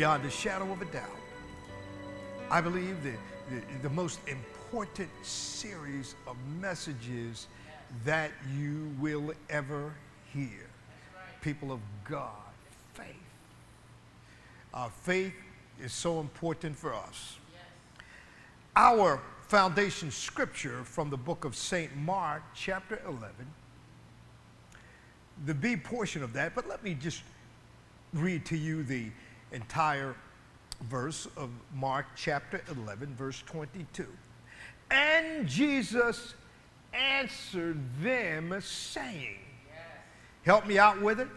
beyond a shadow of a doubt, I believe the, the, the most important series of messages that you will ever hear. People of God, faith. Our faith is so important for us. Our foundation scripture from the book of St. Mark, chapter 11, the B portion of that, but let me just read to you the entire verse of Mark chapter 11, verse 22. And Jesus answered them, saying, Help me out with it.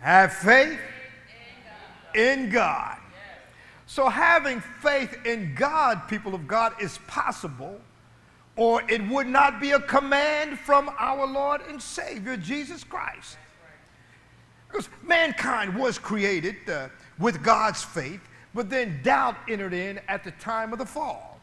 Have faith in God. So, having faith in God, people of God, is possible, or it would not be a command from our Lord and Savior, Jesus Christ. Because mankind was created uh, with God's faith, but then doubt entered in at the time of the fall.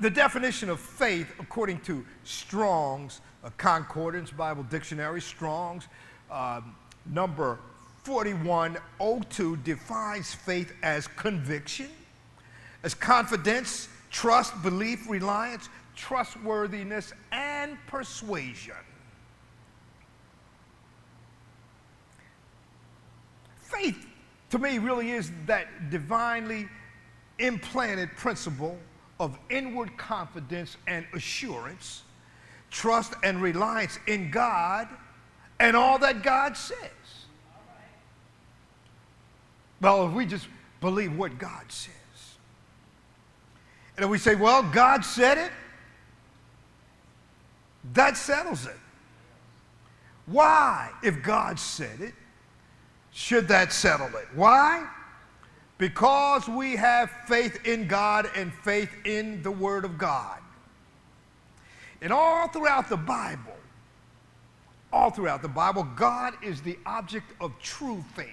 The definition of faith, according to Strong's Concordance Bible Dictionary, Strong's um, number 4102 defines faith as conviction, as confidence, trust, belief, reliance, trustworthiness, and persuasion. Faith, to me, really is that divinely implanted principle of inward confidence and assurance, trust and reliance in God and all that God says. Well, if we just believe what God says. And if we say, well, God said it, that settles it. Why, if God said it, should that settle it? Why? Because we have faith in God and faith in the Word of God. And all throughout the Bible, all throughout the Bible, God is the object of true faith.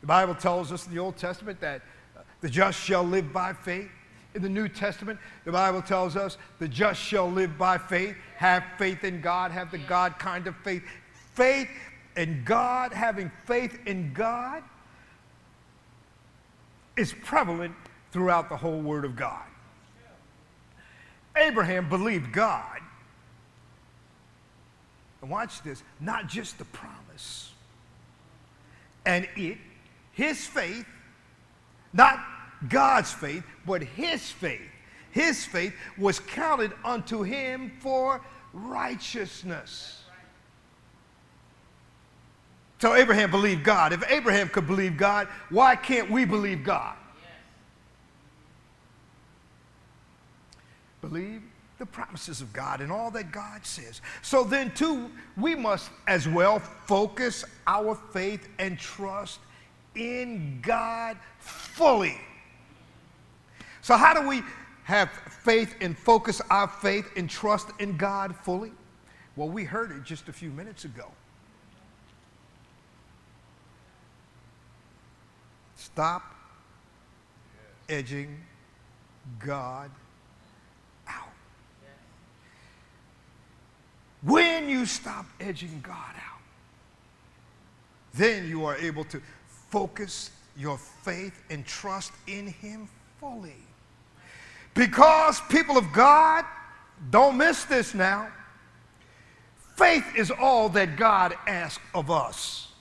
The Bible tells us in the Old Testament that uh, the just shall live by faith. In the New Testament, the Bible tells us the just shall live by faith. Have faith in God, have the God kind of faith. Faith in God, having faith in God, is prevalent throughout the whole Word of God. Abraham believed God. And watch this, not just the promise. And it his faith, not God's faith, but his faith, his faith was counted unto him for righteousness. So Abraham believed God. If Abraham could believe God, why can't we believe God? Believe the promises of God and all that God says. So then, too, we must as well focus our faith and trust in God fully. So, how do we have faith and focus our faith and trust in God fully? Well, we heard it just a few minutes ago. Stop edging God out. When you stop edging God out, then you are able to focus your faith and trust in Him fully. Because, people of God, don't miss this now. Faith is all that God asks of us.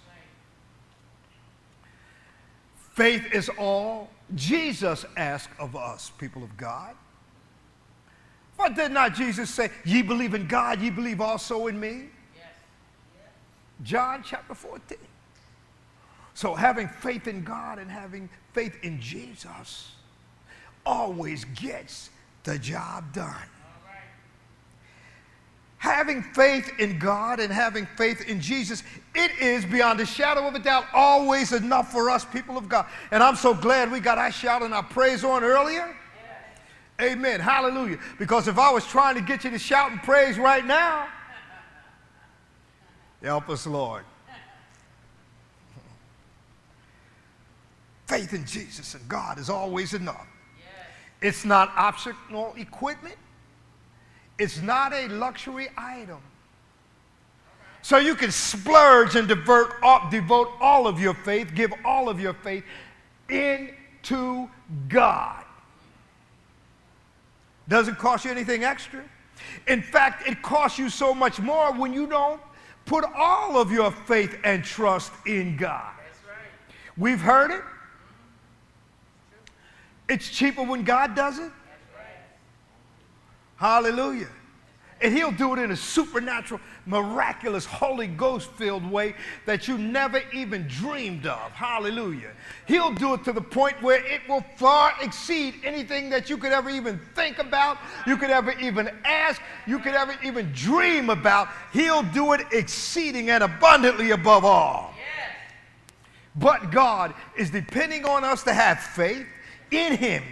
Faith is all Jesus asks of us, people of God. But did not Jesus say, Ye believe in God, ye believe also in me? Yes. John chapter 14. So, having faith in God and having faith in Jesus always gets the job done. Having faith in God and having faith in Jesus, it is beyond a shadow of a doubt always enough for us, people of God. And I'm so glad we got our shout and our praise on earlier. Yes. Amen. Hallelujah. Because if I was trying to get you to shout and praise right now, help us, Lord. faith in Jesus and God is always enough. Yes. It's not optional equipment. It's not a luxury item. So you can splurge and divert, devote all of your faith, give all of your faith into God. Doesn't cost you anything extra. In fact, it costs you so much more when you don't put all of your faith and trust in God. Right. We've heard it. It's cheaper when God does it. Hallelujah. And he'll do it in a supernatural, miraculous, Holy Ghost filled way that you never even dreamed of. Hallelujah. He'll do it to the point where it will far exceed anything that you could ever even think about, you could ever even ask, you could ever even dream about. He'll do it exceeding and abundantly above all. But God is depending on us to have faith in Him.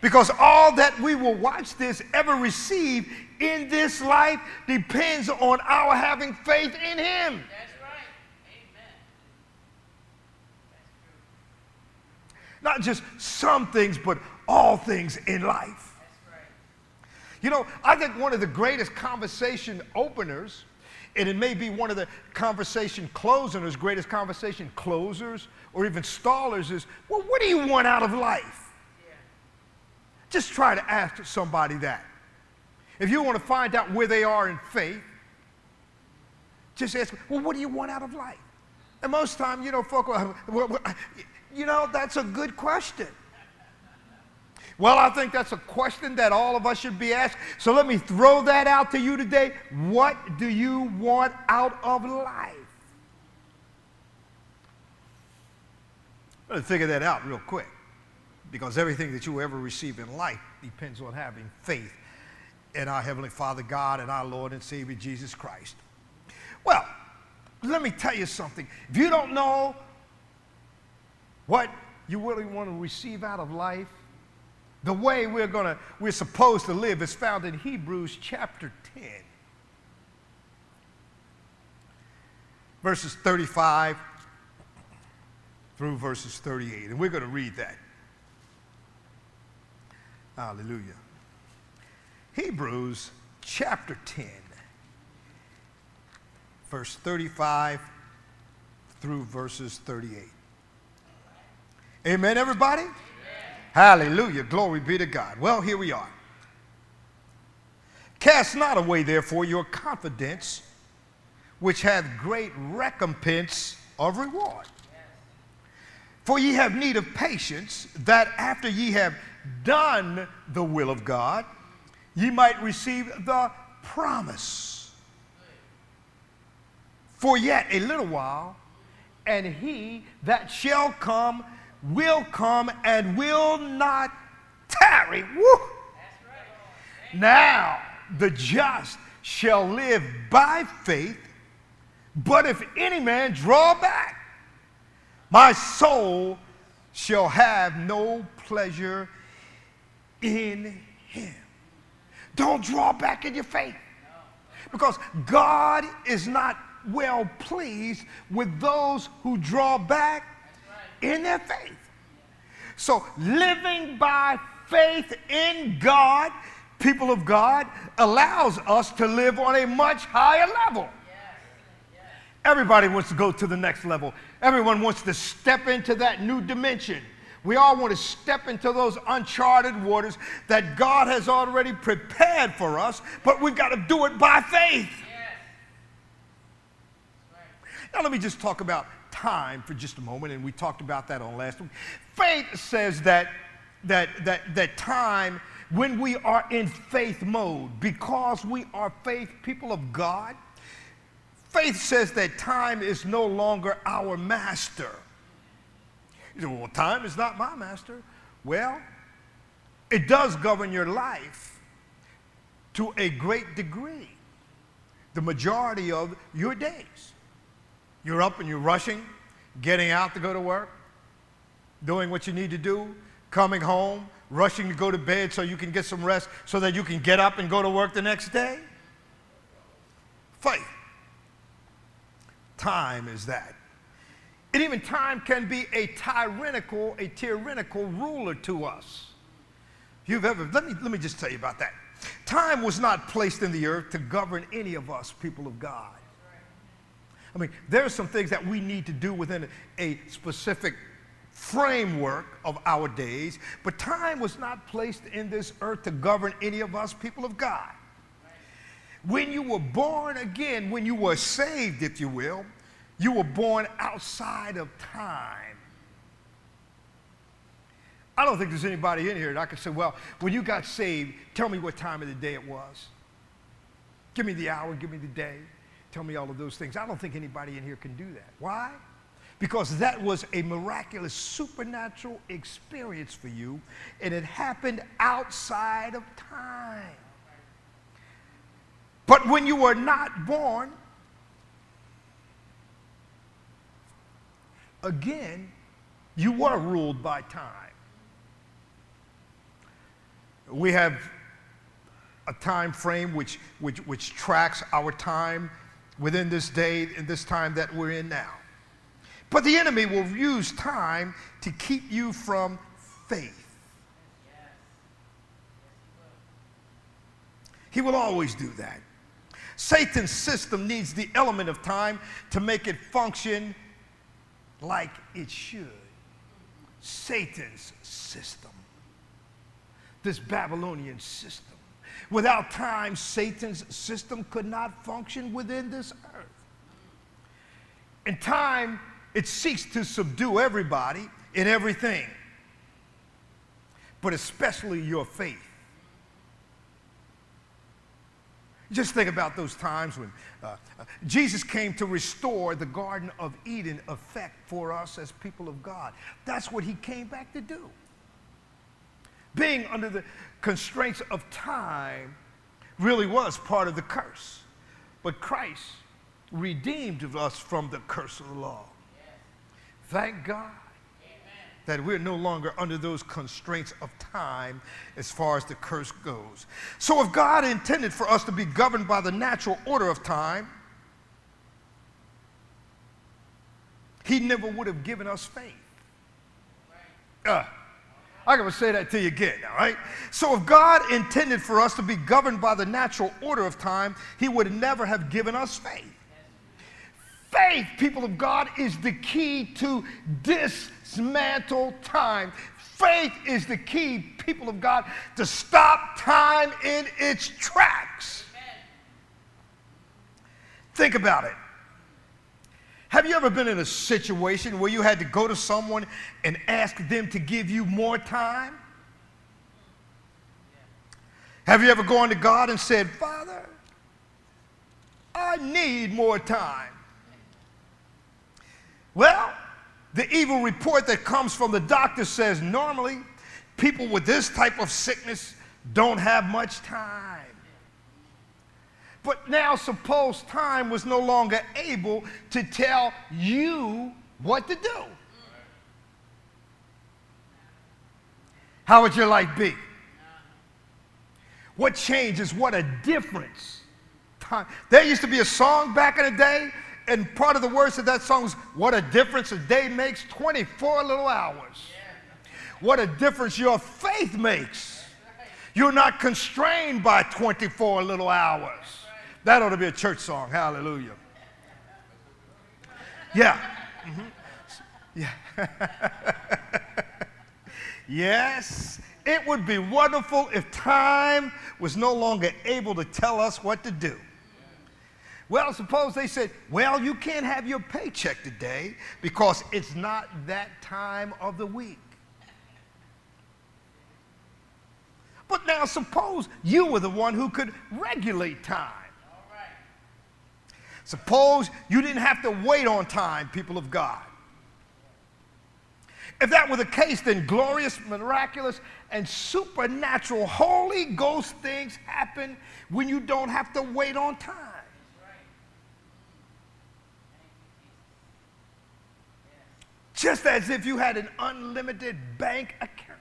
Because all that we will watch this ever receive in this life depends on our having faith in Him. That's right. Amen. Not just some things, but all things in life. That's right. You know, I think one of the greatest conversation openers, and it may be one of the conversation closers, greatest conversation closers, or even stallers, is well, what do you want out of life? Just try to ask somebody that. If you want to find out where they are in faith, just ask, well, what do you want out of life? And most time, you know, folk, well, you know, that's a good question. Well, I think that's a question that all of us should be asked. So let me throw that out to you today. What do you want out of life? Let's figure that out real quick. Because everything that you ever receive in life depends on having faith in our Heavenly Father God and our Lord and Savior Jesus Christ. Well, let me tell you something. If you don't know what you really want to receive out of life, the way we're going to we're supposed to live is found in Hebrews chapter 10. Verses 35 through verses 38. And we're going to read that. Hallelujah. Hebrews chapter 10, verse 35 through verses 38. Amen, everybody? Amen. Hallelujah. Glory be to God. Well, here we are. Cast not away, therefore, your confidence, which hath great recompense of reward. For ye have need of patience, that after ye have done the will of God, ye might receive the promise. For yet a little while, and he that shall come will come and will not tarry. Woo! Now the just shall live by faith, but if any man draw back, my soul shall have no pleasure in him. Don't draw back in your faith. Because God is not well pleased with those who draw back in their faith. So, living by faith in God, people of God, allows us to live on a much higher level. Everybody wants to go to the next level. Everyone wants to step into that new dimension. We all want to step into those uncharted waters that God has already prepared for us, but we've got to do it by faith. Yes. Right. Now, let me just talk about time for just a moment, and we talked about that on last week. Faith says that, that, that, that time, when we are in faith mode, because we are faith people of God, faith says that time is no longer our master. You say, well, time is not my master. Well, it does govern your life to a great degree, the majority of your days. You're up and you're rushing, getting out to go to work, doing what you need to do, coming home, rushing to go to bed so you can get some rest so that you can get up and go to work the next day. Faith. Time is that. And even time can be a tyrannical, a tyrannical ruler to us. You've ever, let me, let me just tell you about that. Time was not placed in the earth to govern any of us, people of God. I mean, there are some things that we need to do within a specific framework of our days, but time was not placed in this earth to govern any of us, people of God. When you were born again, when you were saved, if you will, you were born outside of time. I don't think there's anybody in here that I could say, well, when you got saved, tell me what time of the day it was. Give me the hour, give me the day, tell me all of those things. I don't think anybody in here can do that. Why? Because that was a miraculous, supernatural experience for you, and it happened outside of time. But when you were not born, again, you were ruled by time. We have a time frame which, which, which tracks our time within this day and this time that we're in now. But the enemy will use time to keep you from faith. He will always do that. Satan's system needs the element of time to make it function like it should. Satan's system, this Babylonian system. Without time, Satan's system could not function within this earth. In time, it seeks to subdue everybody and everything, but especially your faith. Just think about those times when uh, uh, Jesus came to restore the Garden of Eden effect for us as people of God. That's what he came back to do. Being under the constraints of time really was part of the curse. But Christ redeemed us from the curse of the law. Thank God that we're no longer under those constraints of time as far as the curse goes. So, if God intended for us to be governed by the natural order of time, He never would have given us faith. Uh, I'm going to say that to you again, all right? So, if God intended for us to be governed by the natural order of time, He would never have given us faith. Faith, people of God, is the key to dismantle time. Faith is the key, people of God, to stop time in its tracks. Think about it. Have you ever been in a situation where you had to go to someone and ask them to give you more time? Have you ever gone to God and said, Father, I need more time? Well, the evil report that comes from the doctor says normally people with this type of sickness don't have much time. But now, suppose time was no longer able to tell you what to do. How would your life be? What changes? What a difference. Time. There used to be a song back in the day and part of the words of that song is what a difference a day makes 24 little hours. What a difference your faith makes. You're not constrained by 24 little hours. That ought to be a church song. Hallelujah. Yeah. Mm-hmm. Yeah. yes, it would be wonderful if time was no longer able to tell us what to do. Well, suppose they said, well, you can't have your paycheck today because it's not that time of the week. But now, suppose you were the one who could regulate time. Suppose you didn't have to wait on time, people of God. If that were the case, then glorious, miraculous, and supernatural Holy Ghost things happen when you don't have to wait on time. Just as if you had an unlimited bank account.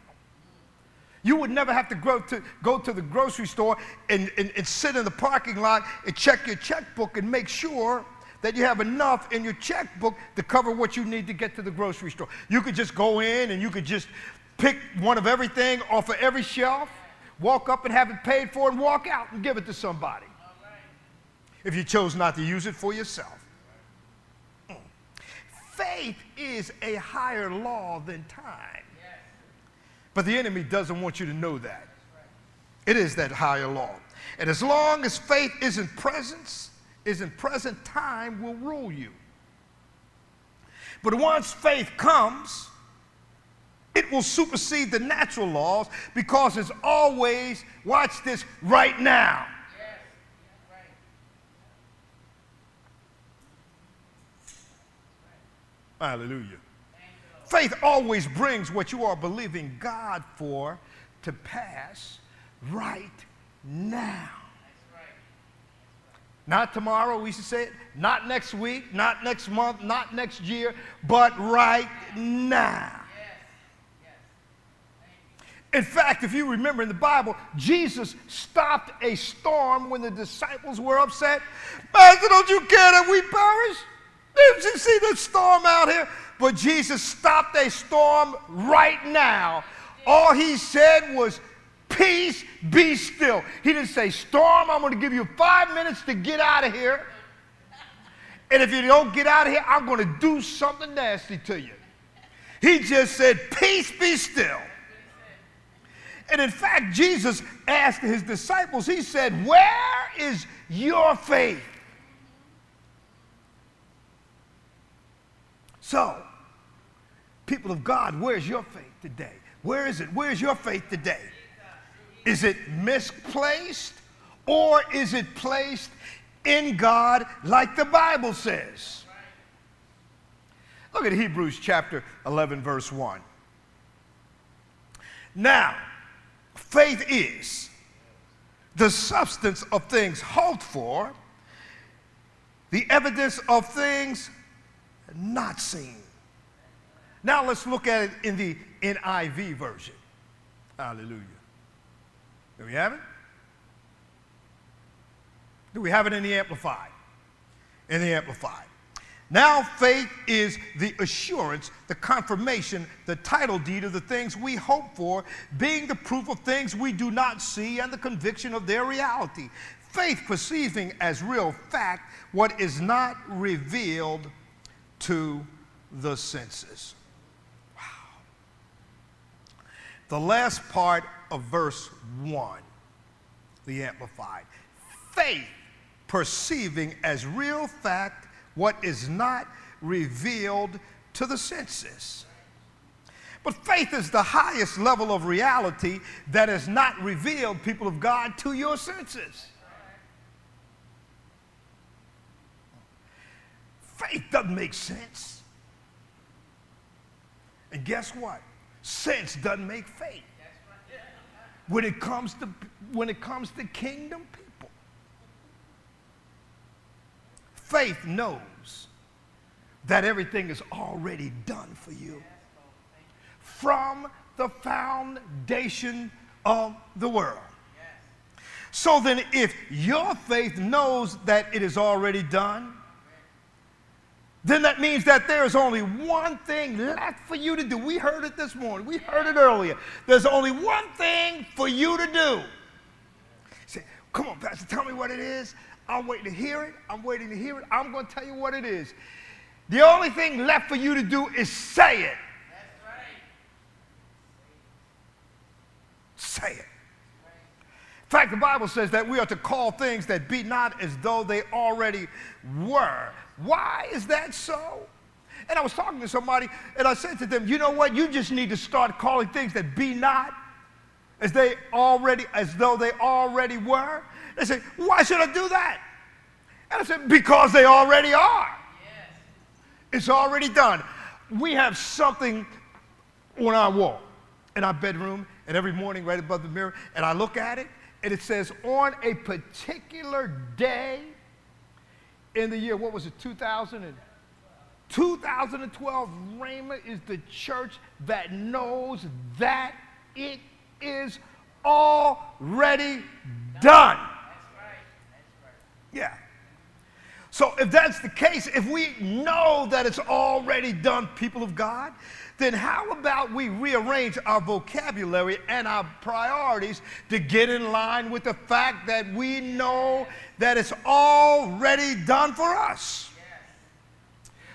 You would never have to go to, go to the grocery store and, and, and sit in the parking lot and check your checkbook and make sure that you have enough in your checkbook to cover what you need to get to the grocery store. You could just go in and you could just pick one of everything off of every shelf walk up and have it paid for and walk out and give it to somebody. If you chose not to use it for yourself. Faith is a higher law than time. But the enemy doesn't want you to know that. It is that higher law. And as long as faith isn't presence, isn't present, time will rule you. But once faith comes, it will supersede the natural laws because it's always, watch this, right now. Hallelujah. Faith always brings what you are believing God for to pass right now. Not tomorrow, we should say it. Not next week, not next month, not next year, but right now. In fact, if you remember in the Bible, Jesus stopped a storm when the disciples were upset. Master, don't you care that we perish? Didn't you see the storm out here? But Jesus stopped a storm right now. All he said was, Peace, be still. He didn't say, Storm, I'm going to give you five minutes to get out of here. And if you don't get out of here, I'm going to do something nasty to you. He just said, Peace, be still. And in fact, Jesus asked his disciples, He said, Where is your faith? So, people of God, where's your faith today? Where is it? Where's your faith today? Is it misplaced or is it placed in God like the Bible says? Look at Hebrews chapter 11, verse 1. Now, faith is the substance of things hoped for, the evidence of things not seen. Now let's look at it in the NIV version. Hallelujah. Do we have it? Do we have it in the Amplified? In the Amplified. Now, faith is the assurance, the confirmation, the title deed of the things we hope for, being the proof of things we do not see and the conviction of their reality. Faith perceiving as real fact what is not revealed to the senses. Wow. The last part of verse 1, the Amplified. Faith perceiving as real fact what is not revealed to the senses. But faith is the highest level of reality that is not revealed, people of God, to your senses. Faith doesn't make sense. And guess what? Sense doesn't make faith. When it comes to when it comes to kingdom people. Faith knows that everything is already done for you. From the foundation of the world. So then, if your faith knows that it is already done, then that means that there's only one thing left for you to do. We heard it this morning. We heard it earlier. There's only one thing for you to do. Say, come on, Pastor, tell me what it is. I'm waiting to hear it. I'm waiting to hear it. I'm going to tell you what it is. The only thing left for you to do is say it. That's right. Say it. In fact, the Bible says that we are to call things that be not as though they already were. Why is that so? And I was talking to somebody and I said to them, you know what? You just need to start calling things that be not as they already, as though they already were. They said, why should I do that? And I said, because they already are. Yes. It's already done. We have something on our wall in our bedroom and every morning right above the mirror, and I look at it and it says, on a particular day, in the year, what was it, 2000 and 2012, Rhema is the church that knows that it is already done. Yeah. So if that's the case, if we know that it's already done, people of God, then how about we rearrange our vocabulary and our priorities to get in line with the fact that we know that it's already done for us?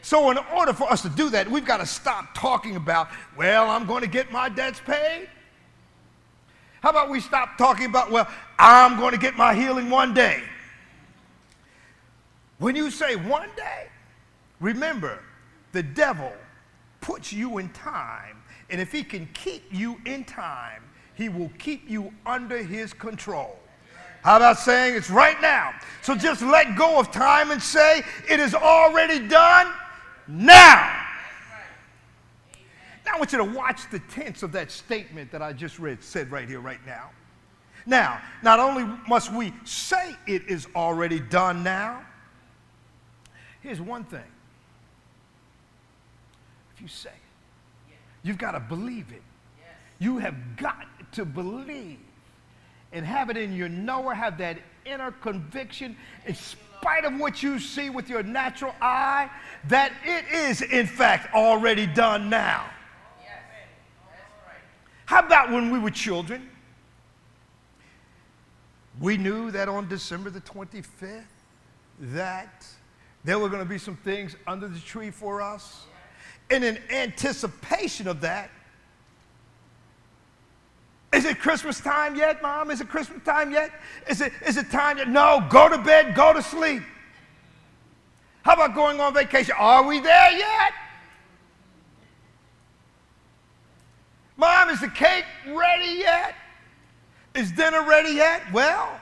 So, in order for us to do that, we've got to stop talking about, well, I'm going to get my debts paid. How about we stop talking about, well, I'm going to get my healing one day? When you say one day, remember, the devil puts you in time. And if he can keep you in time, he will keep you under his control. How about saying it's right now? So just let go of time and say, it is already done now. Now I want you to watch the tense of that statement that I just read, said right here, right now. Now, not only must we say it is already done now, here's one thing you say it. You've got to believe it. You have got to believe and have it in your knower, have that inner conviction, in spite of what you see with your natural eye, that it is, in fact, already done now. How about when we were children? We knew that on December the 25th, that there were going to be some things under the tree for us. And in anticipation of that, is it Christmas time yet, Mom? Is it Christmas time yet? Is it, is it time yet? No, go to bed, go to sleep. How about going on vacation? Are we there yet? Mom, is the cake ready yet? Is dinner ready yet? Well,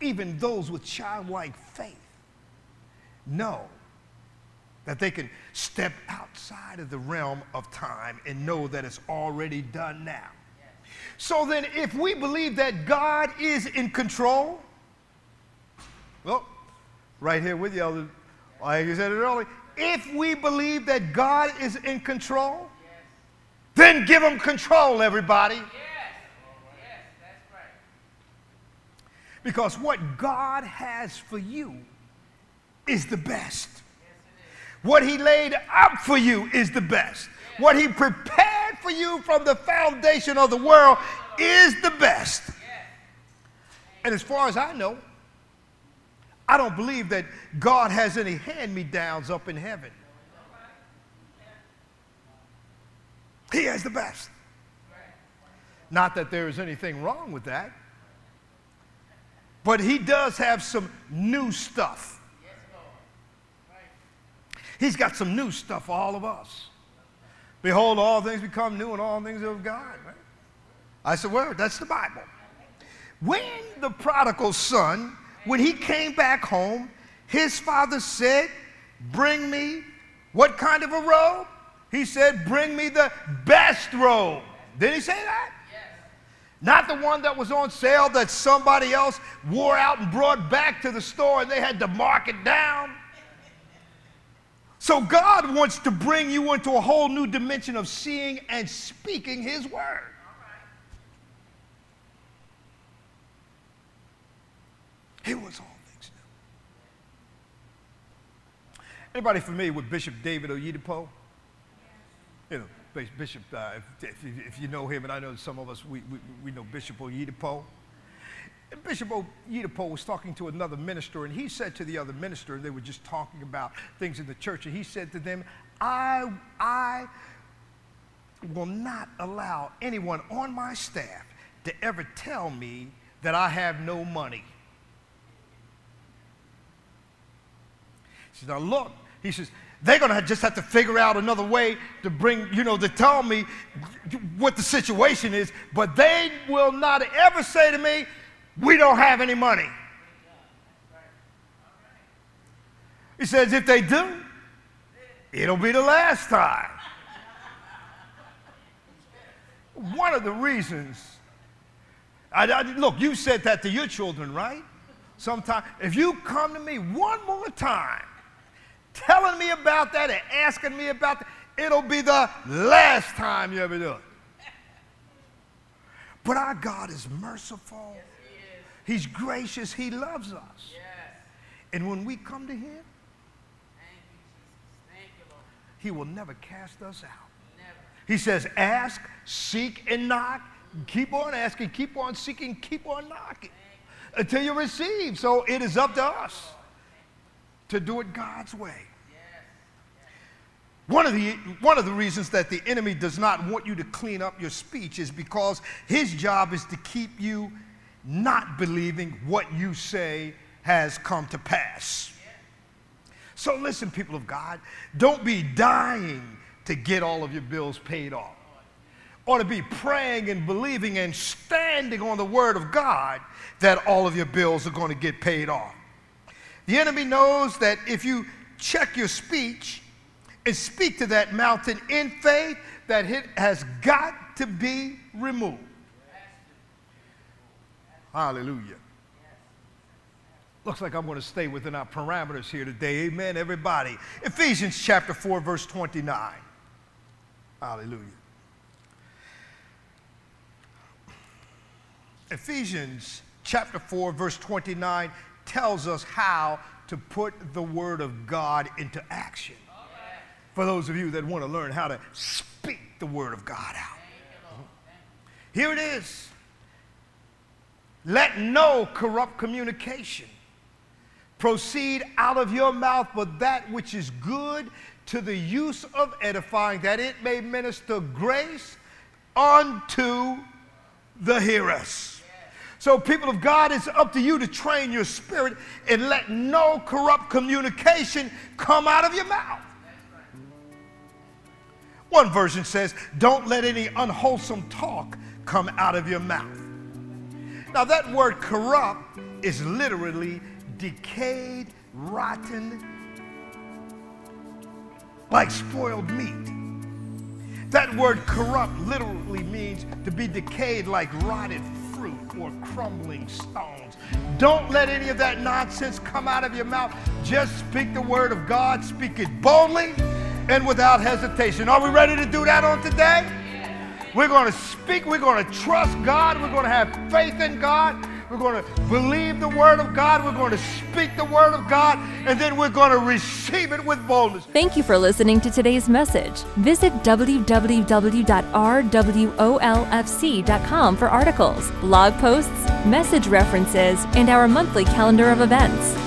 even those with childlike faith know that they can step outside of the realm of time and know that it's already done now. So then, if we believe that God is in control, well, right here with you, like you said it earlier, if we believe that God is in control, then give him control, everybody. Because what God has for you is the best. What he laid up for you is the best. What he prepared for you from the foundation of the world is the best. And as far as I know, I don't believe that God has any hand me downs up in heaven. He has the best. Not that there is anything wrong with that, but He does have some new stuff. He's got some new stuff for all of us. Behold, all things become new and all things of God. Right? I said, well, that's the Bible. When the prodigal son, when he came back home, his father said, Bring me what kind of a robe? He said, Bring me the best robe. Did he say that? Yes. Not the one that was on sale that somebody else wore out and brought back to the store and they had to mark it down. So God wants to bring you into a whole new dimension of seeing and speaking His word. He was all things new. Anybody familiar with Bishop David Oyedepo? You know, Bishop, uh, if, if, you know him, and I know some of us, we, we, we know Bishop Oyedepo. Bishop Oyedepo was talking to another minister, and he said to the other minister, and they were just talking about things in the church, and he said to them, I, I will not allow anyone on my staff to ever tell me that I have no money. He says, Now look, he says, they're going to just have to figure out another way to bring, you know, to tell me what the situation is, but they will not ever say to me, we don't have any money. He says, if they do, it'll be the last time. One of the reasons, I, I, look, you said that to your children, right? Sometime, if you come to me one more time, telling me about that and asking me about that, it'll be the last time you ever do it. But our God is merciful. He's gracious. He loves us. Yes. And when we come to Him, he will never cast us out. He says, ask, seek, and knock. Keep on asking, keep on seeking, keep on knocking until you receive. So it is up to us to do it God's way. One of, the, one of the reasons that the enemy does not want you to clean up your speech is because his job is to keep you not believing what you say has come to pass. So listen, people of God, don't be dying to get all of your bills paid off, or to be praying and believing and standing on the word of God that all of your bills are going to get paid off. The enemy knows that if you check your speech and speak to that mountain in faith, that it has got to be removed. Hallelujah. Looks like I'm going to stay within our parameters here today. Amen, everybody. Ephesians chapter 4, verse 29. Hallelujah. Ephesians chapter 4, verse 29 tells us how to put the Word of God into action. For those of you that want to learn how to speak the Word of God out. Here it is. Let no corrupt communication proceed out of your mouth, but that which is good to the use of edifying, that it may minister grace unto the hearers. So, people of God, it's up to you to train your spirit and let no corrupt communication come out of your mouth. One version says, Don't let any unwholesome talk come out of your mouth. Now, that word corrupt is literally decayed, rotten, like spoiled meat. That word corrupt literally means to be decayed like rotted fruit or crumbling stones. Don't let any of that nonsense come out of your mouth. Just speak the word of God, speak it boldly and without hesitation. Are we ready to do that on today? We're going to speak, we're going to trust God, we're going to have faith in God. We're going to believe the Word of God. We're going to speak the Word of God. And then we're going to receive it with boldness. Thank you for listening to today's message. Visit www.rwolfc.com for articles, blog posts, message references, and our monthly calendar of events.